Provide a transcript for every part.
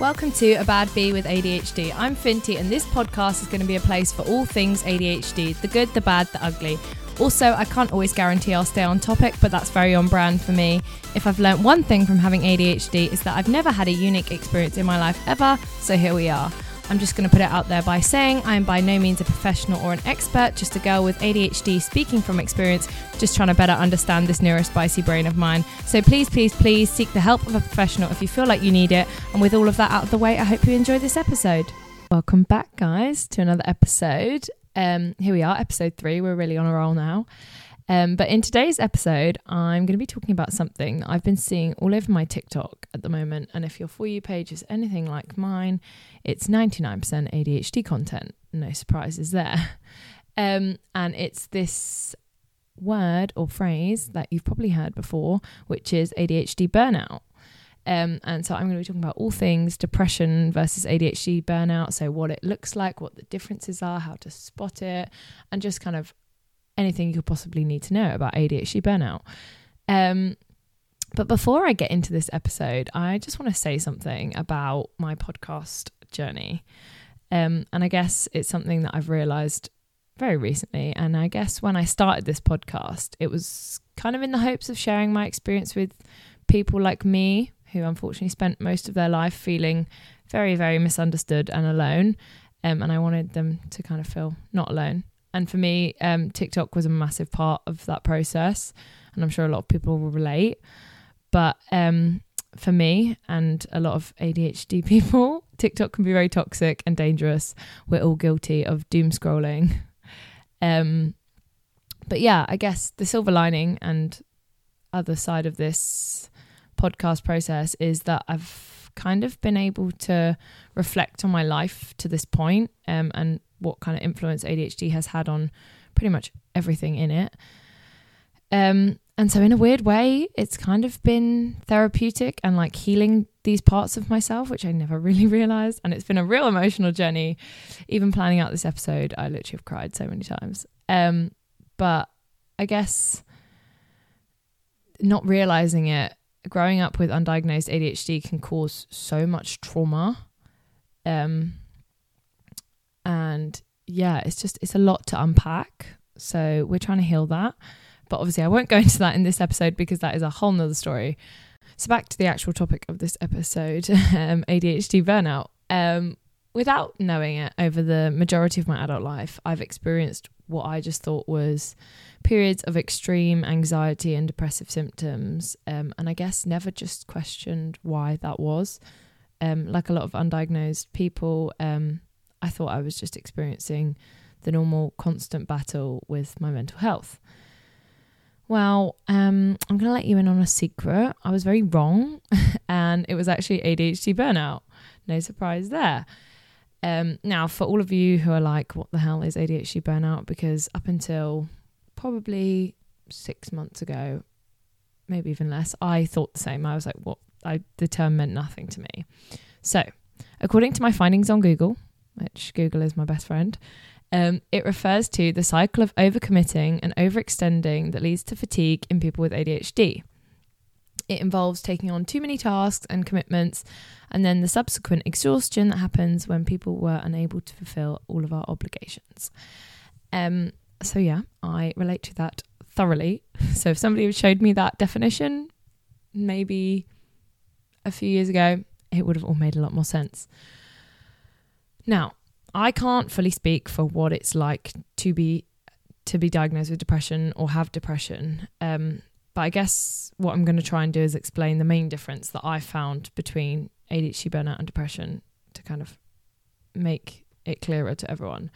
Welcome to A Bad Bee with ADHD. I'm Finty, and this podcast is going to be a place for all things ADHD the good, the bad, the ugly. Also, I can't always guarantee I'll stay on topic, but that's very on brand for me. If I've learnt one thing from having ADHD, is that I've never had a unique experience in my life ever, so here we are. I'm just going to put it out there by saying I'm by no means a professional or an expert, just a girl with ADHD speaking from experience, just trying to better understand this neurospicy brain of mine. So please, please, please seek the help of a professional if you feel like you need it. And with all of that out of the way, I hope you enjoy this episode. Welcome back, guys, to another episode. Um, here we are, episode three. We're really on a roll now. Um, but in today's episode, I'm going to be talking about something I've been seeing all over my TikTok at the moment. And if your For You page is anything like mine, it's 99% ADHD content. No surprises there. Um, and it's this word or phrase that you've probably heard before, which is ADHD burnout. Um, and so I'm going to be talking about all things depression versus ADHD burnout. So, what it looks like, what the differences are, how to spot it, and just kind of anything you could possibly need to know about ADHD burnout. Um, but before I get into this episode, I just want to say something about my podcast journey. Um, and I guess it's something that I've realized very recently. And I guess when I started this podcast, it was kind of in the hopes of sharing my experience with people like me who unfortunately spent most of their life feeling very, very misunderstood and alone. Um, and I wanted them to kind of feel not alone. And for me, um, TikTok was a massive part of that process. And I'm sure a lot of people will relate. But um, for me and a lot of ADHD people, TikTok can be very toxic and dangerous. We're all guilty of doom scrolling. Um, but yeah, I guess the silver lining and other side of this podcast process is that I've kind of been able to reflect on my life to this point, um, and what kind of influence ADHD has had on pretty much everything in it. Um, and so, in a weird way, it's kind of been therapeutic and like healing these parts of myself, which I never really realized. And it's been a real emotional journey. Even planning out this episode, I literally have cried so many times. Um, but I guess not realizing it growing up with undiagnosed ADHD can cause so much trauma. Um, and yeah, it's just, it's a lot to unpack. So we're trying to heal that. But obviously, I won't go into that in this episode because that is a whole nother story. So back to the actual topic of this episode um, ADHD burnout. Um, without knowing it over the majority of my adult life, I've experienced what I just thought was periods of extreme anxiety and depressive symptoms. Um, and I guess never just questioned why that was. Um, like a lot of undiagnosed people, um, I thought I was just experiencing the normal constant battle with my mental health. Well, um, I'm going to let you in on a secret. I was very wrong, and it was actually ADHD burnout. No surprise there. Um, now, for all of you who are like, what the hell is ADHD burnout? Because up until probably six months ago, maybe even less, I thought the same. I was like, what? I, the term meant nothing to me. So, according to my findings on Google, which Google is my best friend, um, it refers to the cycle of overcommitting and overextending that leads to fatigue in people with ADHD. It involves taking on too many tasks and commitments, and then the subsequent exhaustion that happens when people were unable to fulfill all of our obligations. Um, so, yeah, I relate to that thoroughly. So, if somebody had showed me that definition, maybe a few years ago, it would have all made a lot more sense. Now, I can't fully speak for what it's like to be to be diagnosed with depression or have depression. Um, but I guess what I'm going to try and do is explain the main difference that I found between ADHD burnout and depression to kind of make it clearer to everyone.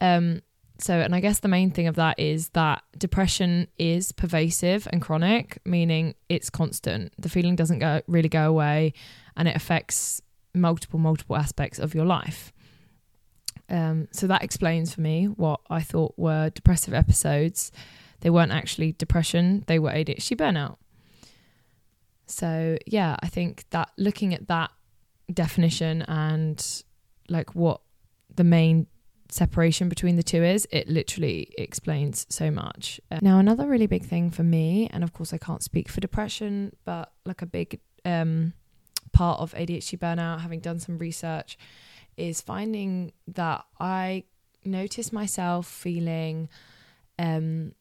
Um, so, and I guess the main thing of that is that depression is pervasive and chronic, meaning it's constant. The feeling doesn't go really go away, and it affects multiple, multiple aspects of your life. Um, so that explains for me what I thought were depressive episodes. They weren't actually depression, they were ADHD burnout. So, yeah, I think that looking at that definition and like what the main separation between the two is, it literally explains so much. Uh, now, another really big thing for me, and of course, I can't speak for depression, but like a big um, part of ADHD burnout, having done some research, is finding that I notice myself feeling um,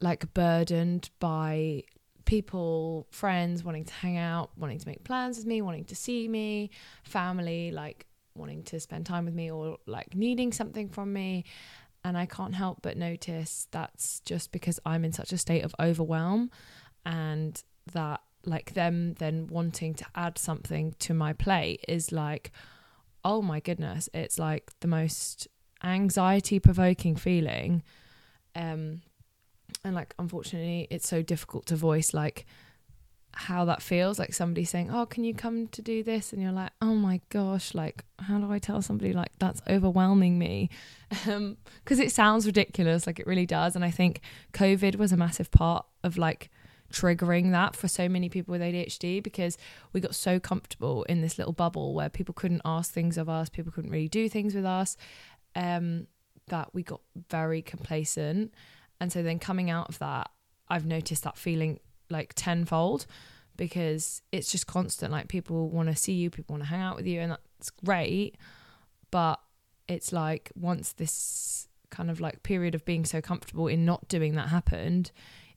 like burdened by people, friends wanting to hang out, wanting to make plans with me, wanting to see me, family like wanting to spend time with me or like needing something from me. And I can't help but notice that's just because I'm in such a state of overwhelm and that like them then wanting to add something to my plate is like, oh my goodness, it's like the most anxiety provoking feeling. Um, and like, unfortunately, it's so difficult to voice like how that feels. Like somebody saying, oh, can you come to do this? And you're like, oh my gosh, like, how do I tell somebody like that's overwhelming me? um Because it sounds ridiculous, like it really does. And I think COVID was a massive part of like, triggering that for so many people with ADHD because we got so comfortable in this little bubble where people couldn't ask things of us, people couldn't really do things with us, um, that we got very complacent. And so then coming out of that, I've noticed that feeling like tenfold because it's just constant. Like people want to see you, people want to hang out with you, and that's great. But it's like once this kind of like period of being so comfortable in not doing that happened,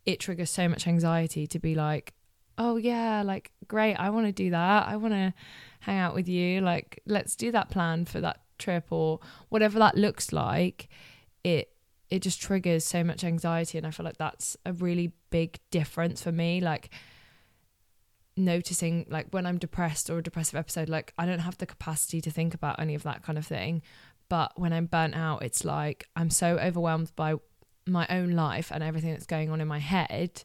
it triggers so much anxiety to be like, oh yeah, like great, I want to do that. I want to hang out with you. Like let's do that plan for that trip or whatever that looks like. It it just triggers so much anxiety and I feel like that's a really big difference for me like noticing like when I'm depressed or a depressive episode like I don't have the capacity to think about any of that kind of thing but when I'm burnt out it's like I'm so overwhelmed by my own life and everything that's going on in my head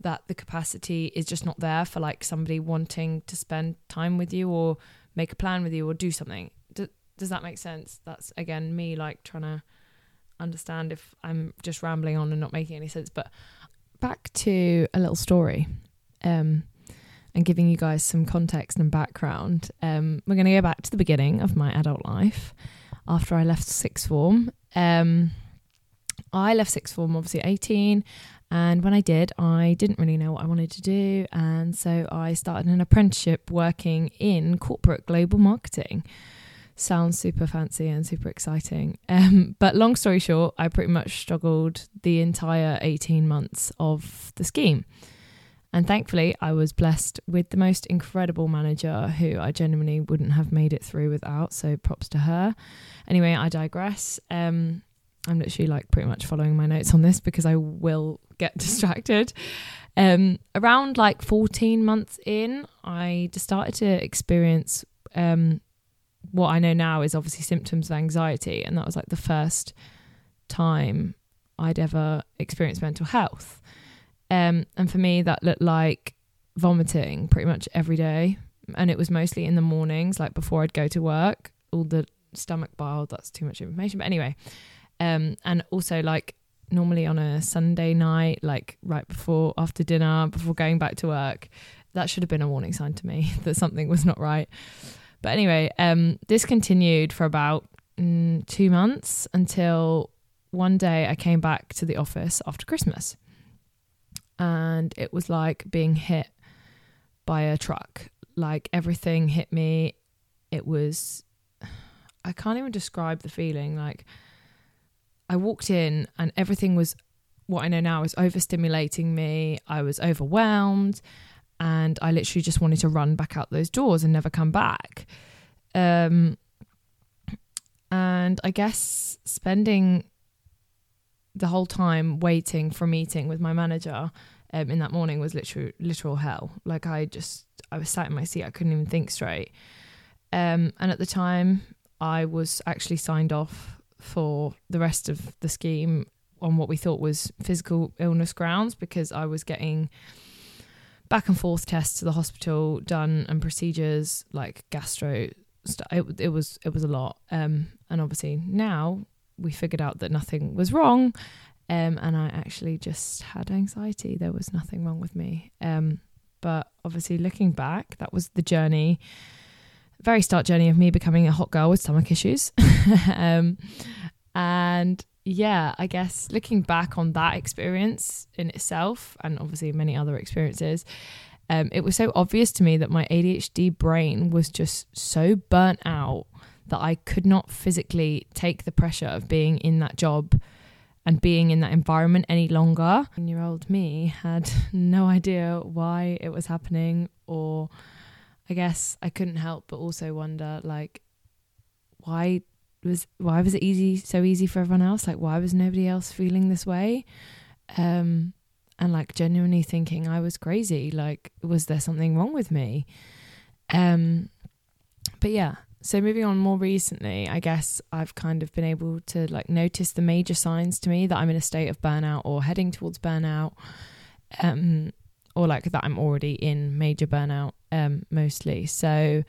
that the capacity is just not there for like somebody wanting to spend time with you or make a plan with you or do something. Do, does that make sense? That's again me like trying to understand if I'm just rambling on and not making any sense. But back to a little story um, and giving you guys some context and background. Um, we're going to go back to the beginning of my adult life after I left sixth form. Um, I left sixth form obviously 18 and when I did, I didn't really know what I wanted to do. And so I started an apprenticeship working in corporate global marketing. Sounds super fancy and super exciting. Um, but long story short, I pretty much struggled the entire 18 months of the scheme. And thankfully, I was blessed with the most incredible manager who I genuinely wouldn't have made it through without. So props to her. Anyway, I digress. Um, I'm literally like pretty much following my notes on this because I will get distracted. Um, around like 14 months in, I just started to experience um, what I know now is obviously symptoms of anxiety, and that was like the first time I'd ever experienced mental health. Um, and for me, that looked like vomiting pretty much every day, and it was mostly in the mornings, like before I'd go to work. All the stomach bile, that's too much information. But anyway, um, and also like normally on a Sunday night, like right before after dinner, before going back to work, that should have been a warning sign to me that something was not right. But anyway, um, this continued for about mm, two months until one day I came back to the office after Christmas, and it was like being hit by a truck. Like everything hit me. It was, I can't even describe the feeling. Like I walked in and everything was what I know now is overstimulating me. I was overwhelmed and I literally just wanted to run back out those doors and never come back. Um, and I guess spending the whole time waiting for a meeting with my manager um, in that morning was literal literal hell. Like I just I was sat in my seat, I couldn't even think straight. Um, and at the time, I was actually signed off for the rest of the scheme on what we thought was physical illness grounds because I was getting back and forth tests to the hospital done and procedures like gastro st- it, it was it was a lot. Um, and obviously now we figured out that nothing was wrong um, and I actually just had anxiety. There was nothing wrong with me. Um, but obviously looking back that was the journey very start journey of me becoming a hot girl with stomach issues. um, and yeah, I guess looking back on that experience in itself, and obviously many other experiences, um, it was so obvious to me that my ADHD brain was just so burnt out that I could not physically take the pressure of being in that job and being in that environment any longer. Year old me had no idea why it was happening, or I guess I couldn't help but also wonder like, why was why was it easy so easy for everyone else? Like why was nobody else feeling this way? Um and like genuinely thinking I was crazy like was there something wrong with me? Um but yeah so moving on more recently I guess I've kind of been able to like notice the major signs to me that I'm in a state of burnout or heading towards burnout um or like that I'm already in major burnout um mostly so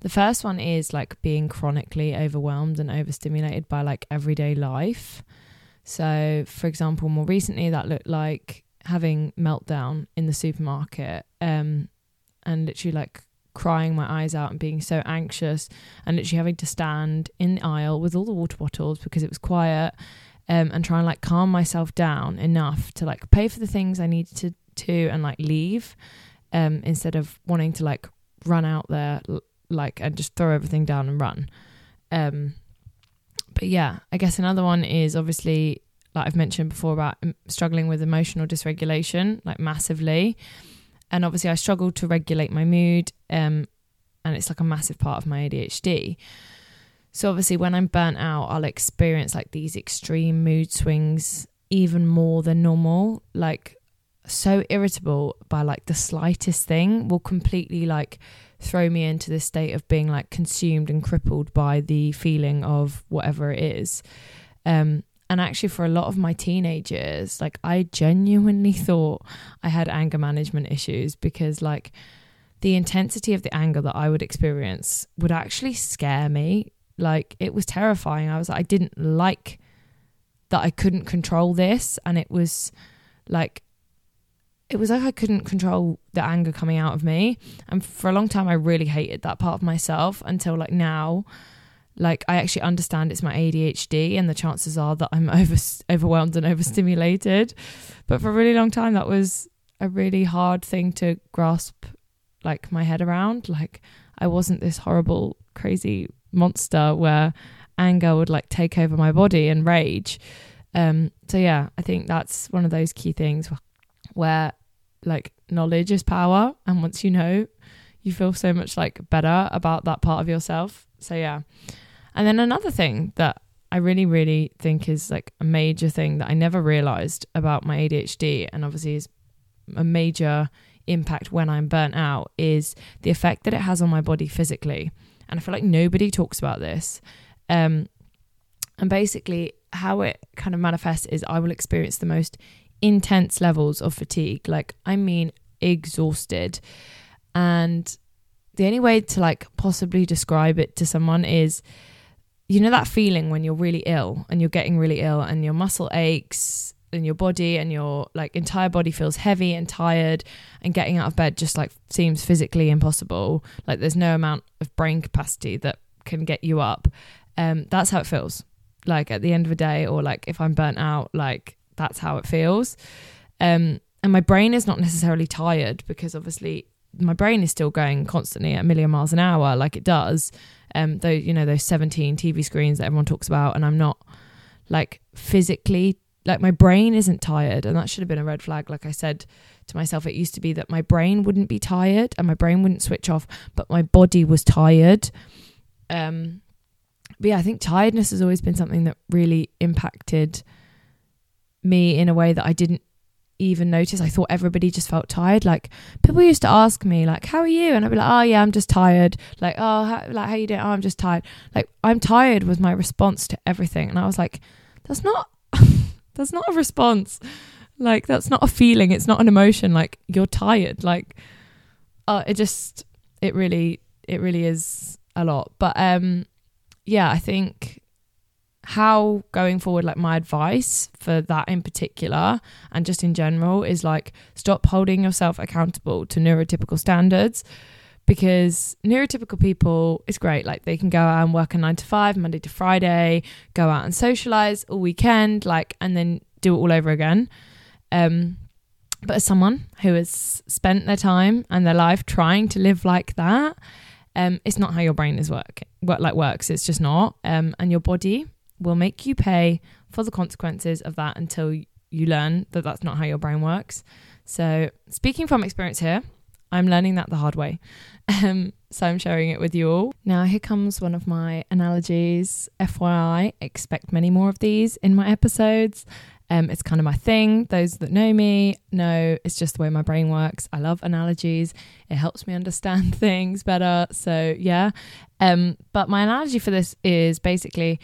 the first one is like being chronically overwhelmed and overstimulated by like everyday life. So, for example, more recently, that looked like having meltdown in the supermarket um, and literally like crying my eyes out and being so anxious and literally having to stand in the aisle with all the water bottles because it was quiet um, and try and like calm myself down enough to like pay for the things I needed to, to and like leave um, instead of wanting to like run out there like and just throw everything down and run. Um, but yeah, I guess another one is obviously like I've mentioned before about struggling with emotional dysregulation, like massively. And obviously, I struggle to regulate my mood, um, and it's like a massive part of my ADHD. So obviously, when I'm burnt out, I'll experience like these extreme mood swings even more than normal. Like so irritable by like the slightest thing will completely like throw me into this state of being like consumed and crippled by the feeling of whatever it is. Um, and actually, for a lot of my teenage years, like I genuinely thought I had anger management issues because, like, the intensity of the anger that I would experience would actually scare me. Like, it was terrifying. I was I didn't like that I couldn't control this. And it was like, it was like I couldn't control the anger coming out of me. And for a long time, I really hated that part of myself until like now, like I actually understand it's my ADHD, and the chances are that I'm over overwhelmed and overstimulated. But for a really long time, that was a really hard thing to grasp, like my head around. Like I wasn't this horrible, crazy monster where anger would like take over my body and rage. Um, so yeah, I think that's one of those key things where like knowledge is power and once you know you feel so much like better about that part of yourself. So yeah. And then another thing that i really really think is like a major thing that i never realized about my adhd and obviously is a major impact when i'm burnt out is the effect that it has on my body physically. And i feel like nobody talks about this. Um and basically how it kind of manifests is i will experience the most intense levels of fatigue. Like, I mean, exhausted. And the only way to like possibly describe it to someone is you know that feeling when you're really ill and you're getting really ill and your muscle aches and your body and your like entire body feels heavy and tired and getting out of bed just like seems physically impossible like there's no amount of brain capacity that can get you up um that's how it feels like at the end of the day or like if i'm burnt out like that's how it feels. Um, and my brain is not necessarily tired because obviously my brain is still going constantly at a million miles an hour, like it does. Um, though you know those 17 TV screens that everyone talks about, and I'm not like physically like my brain isn't tired, and that should have been a red flag. Like I said to myself, it used to be that my brain wouldn't be tired and my brain wouldn't switch off, but my body was tired. Um, but yeah, I think tiredness has always been something that really impacted me in a way that I didn't even notice. I thought everybody just felt tired. Like people used to ask me, like, "How are you?" And I'd be like, "Oh yeah, I'm just tired." Like, "Oh, how, like how you doing?" "Oh, I'm just tired." Like, "I'm tired" was my response to everything, and I was like, "That's not, that's not a response. Like, that's not a feeling. It's not an emotion. Like, you're tired. Like, uh, it just, it really, it really is a lot. But um, yeah, I think how going forward like my advice for that in particular and just in general is like stop holding yourself accountable to neurotypical standards because neurotypical people is great like they can go out and work a 9 to 5 Monday to Friday go out and socialize all weekend like and then do it all over again um But as someone who has spent their time and their life trying to live like that, um, it's not how your brain is work, work like works. It's just not. Um, and your body will make you pay for the consequences of that until you learn that that's not how your brain works. So, speaking from experience here, I'm learning that the hard way. Um, so I'm sharing it with you all. Now, here comes one of my analogies. FYI, expect many more of these in my episodes. Um, it's kind of my thing. Those that know me know it's just the way my brain works. I love analogies. It helps me understand things better. So yeah. Um, but my analogy for this is basically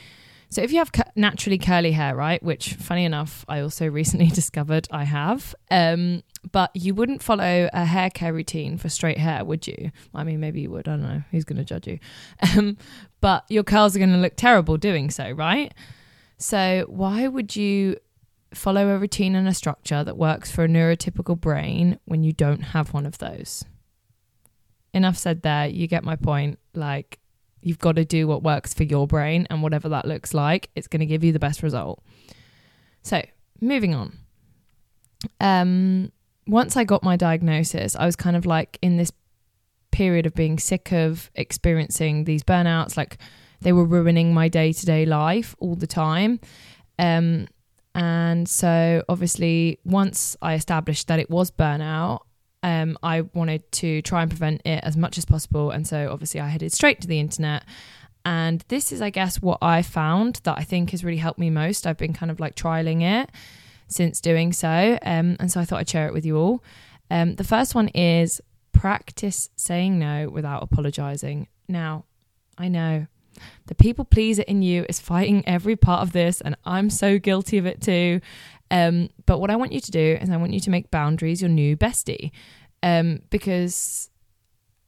so if you have naturally curly hair, right, which funny enough, I also recently discovered I have, um, but you wouldn't follow a hair care routine for straight hair, would you? I mean, maybe you would. I don't know. Who's going to judge you? Um, but your curls are going to look terrible doing so, right? So why would you follow a routine and a structure that works for a neurotypical brain when you don't have one of those? Enough said there. You get my point. Like, You've got to do what works for your brain, and whatever that looks like, it's going to give you the best result. So, moving on. Um, once I got my diagnosis, I was kind of like in this period of being sick of experiencing these burnouts. Like they were ruining my day to day life all the time. Um, and so, obviously, once I established that it was burnout, um, I wanted to try and prevent it as much as possible. And so obviously I headed straight to the internet. And this is, I guess, what I found that I think has really helped me most. I've been kind of like trialing it since doing so. Um, and so I thought I'd share it with you all. Um, the first one is practice saying no without apologizing. Now, I know the people pleaser in you is fighting every part of this, and I'm so guilty of it too. Um, but what I want you to do is I want you to make boundaries your new bestie. Um, because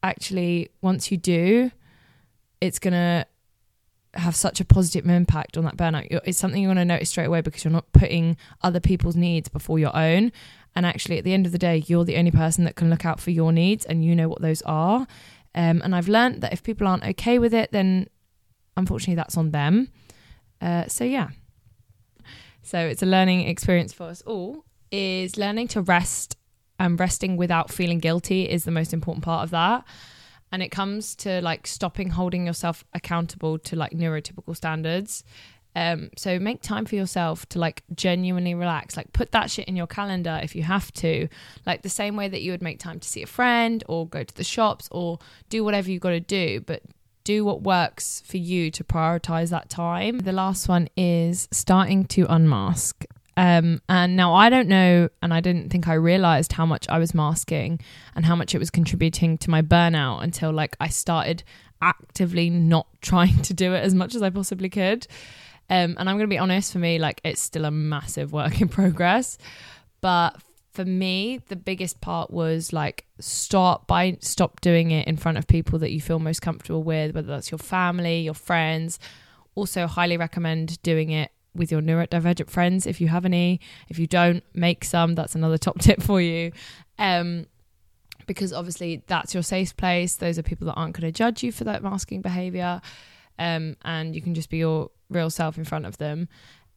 actually, once you do, it's going to have such a positive impact on that burnout. It's something you're going to notice straight away because you're not putting other people's needs before your own. And actually, at the end of the day, you're the only person that can look out for your needs and you know what those are. Um, and I've learned that if people aren't okay with it, then unfortunately that's on them. Uh, so, yeah, so it's a learning experience for us all, is learning to rest and resting without feeling guilty is the most important part of that. And it comes to like stopping holding yourself accountable to like neurotypical standards. Um, so make time for yourself to like genuinely relax. Like put that shit in your calendar if you have to. Like the same way that you would make time to see a friend or go to the shops or do whatever you got to do, but do what works for you to prioritize that time. The last one is starting to unmask. Um, and now I don't know, and I didn't think I realized how much I was masking and how much it was contributing to my burnout until like I started actively not trying to do it as much as I possibly could. Um, and I'm going to be honest, for me, like it's still a massive work in progress. But for me, the biggest part was like stop by stop doing it in front of people that you feel most comfortable with, whether that's your family, your friends. Also, highly recommend doing it with your neurodivergent friends if you have any. If you don't, make some. That's another top tip for you. Um, because obviously that's your safe place. Those are people that aren't going to judge you for that masking behavior. Um, and you can just be your real self in front of them.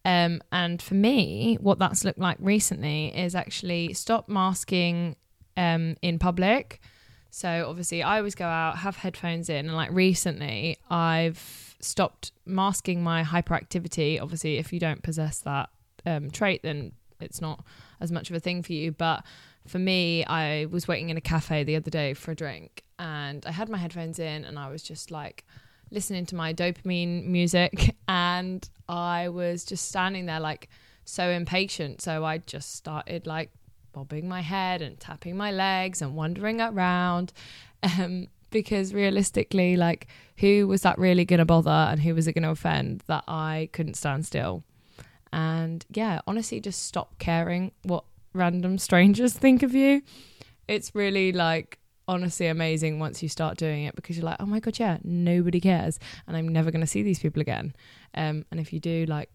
Um, and for me, what that's looked like recently is actually stop masking um, in public. So obviously, I always go out, have headphones in, and like recently, I've stopped masking my hyperactivity. Obviously, if you don't possess that um, trait, then it's not as much of a thing for you. But for me, I was waiting in a cafe the other day for a drink, and I had my headphones in, and I was just like listening to my dopamine music and I was just standing there like so impatient. So I just started like bobbing my head and tapping my legs and wandering around. Um, because realistically, like, who was that really going to bother and who was it going to offend that I couldn't stand still? And yeah, honestly, just stop caring what random strangers think of you. It's really like honestly amazing once you start doing it because you're like, oh my god, yeah, nobody cares, and I'm never going to see these people again. Um, and if you do, like,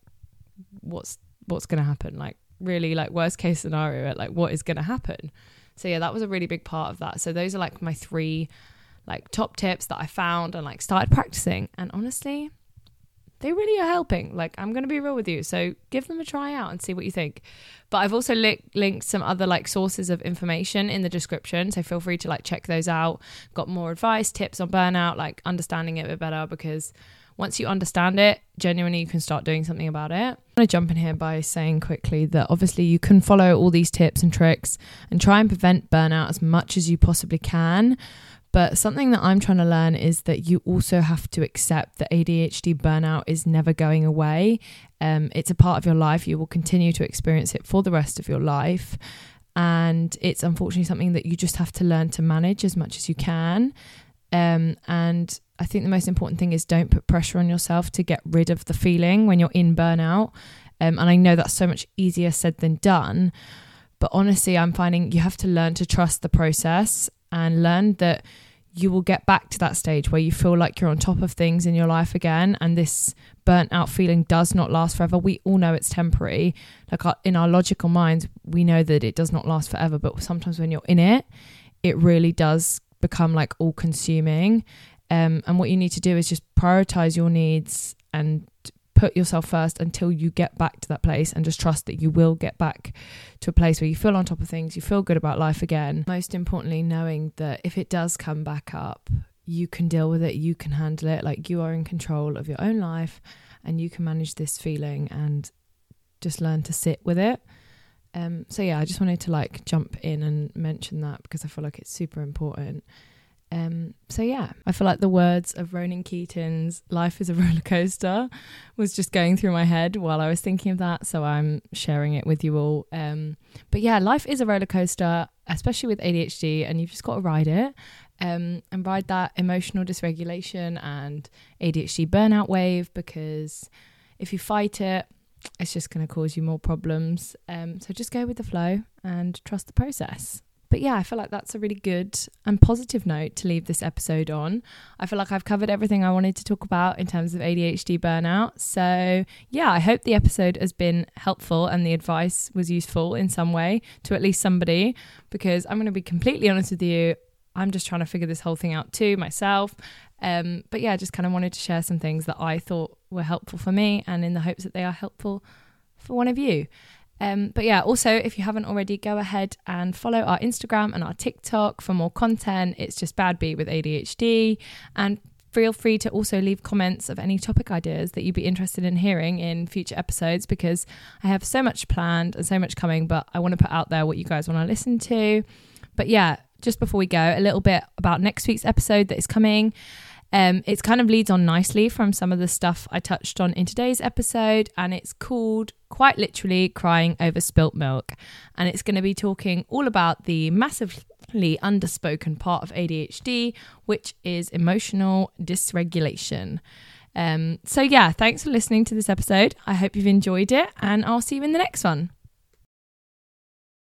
what's what's going to happen? Like, really, like worst case scenario, like what is going to happen? So yeah, that was a really big part of that. So those are like my three like top tips that I found and like started practicing. And honestly, they really are helping. Like, I'm going to be real with you. So give them a try out and see what you think. But I've also li- linked some other like sources of information in the description. So feel free to like check those out. Got more advice, tips on burnout, like understanding it a bit better because once you understand it, genuinely you can start doing something about it. I'm going to jump in here by saying quickly that obviously you can follow all these tips and tricks and try and prevent burnout as much as you possibly can. But something that I'm trying to learn is that you also have to accept that ADHD burnout is never going away. Um, it's a part of your life. You will continue to experience it for the rest of your life. And it's unfortunately something that you just have to learn to manage as much as you can. Um, and I think the most important thing is don't put pressure on yourself to get rid of the feeling when you're in burnout. Um, and I know that's so much easier said than done. But honestly, I'm finding you have to learn to trust the process and learn that you will get back to that stage where you feel like you're on top of things in your life again and this burnt out feeling does not last forever. We all know it's temporary. Like our, in our logical minds we know that it does not last forever but sometimes when you're in it it really does become like all consuming um, and what you need to do is just prioritize your needs and put yourself first until you get back to that place and just trust that you will get back to a place where you feel on top of things, you feel good about life again. Most importantly, knowing that if it does come back up, you can deal with it, you can handle it, like you are in control of your own life and you can manage this feeling and just learn to sit with it. Um, so yeah, I just wanted to like jump in and mention that because I feel like it's super important. Um, so yeah, I feel like the words of Ronan Keating's "Life is a roller coaster" was just going through my head while I was thinking of that. So I'm sharing it with you all. Um, but yeah, life is a roller coaster, especially with ADHD, and you've just got to ride it. Um, and ride that emotional dysregulation and ADHD burnout wave because if you fight it, it's just going to cause you more problems. Um, so just go with the flow and trust the process. But yeah, I feel like that's a really good and positive note to leave this episode on. I feel like I've covered everything I wanted to talk about in terms of ADHD burnout. So, yeah, I hope the episode has been helpful and the advice was useful in some way to at least somebody because I'm going to be completely honest with you. I'm just trying to figure this whole thing out too myself. Um, but yeah, I just kind of wanted to share some things that I thought were helpful for me and in the hopes that they are helpful for one of you. Um, but yeah, also, if you haven't already, go ahead and follow our Instagram and our TikTok for more content. It's just Bad Beat with ADHD. And feel free to also leave comments of any topic ideas that you'd be interested in hearing in future episodes because I have so much planned and so much coming, but I want to put out there what you guys want to listen to. But yeah, just before we go, a little bit about next week's episode that is coming. Um, it kind of leads on nicely from some of the stuff I touched on in today's episode, and it's called quite literally Crying Over Spilt Milk. And it's going to be talking all about the massively underspoken part of ADHD, which is emotional dysregulation. Um, so, yeah, thanks for listening to this episode. I hope you've enjoyed it, and I'll see you in the next one.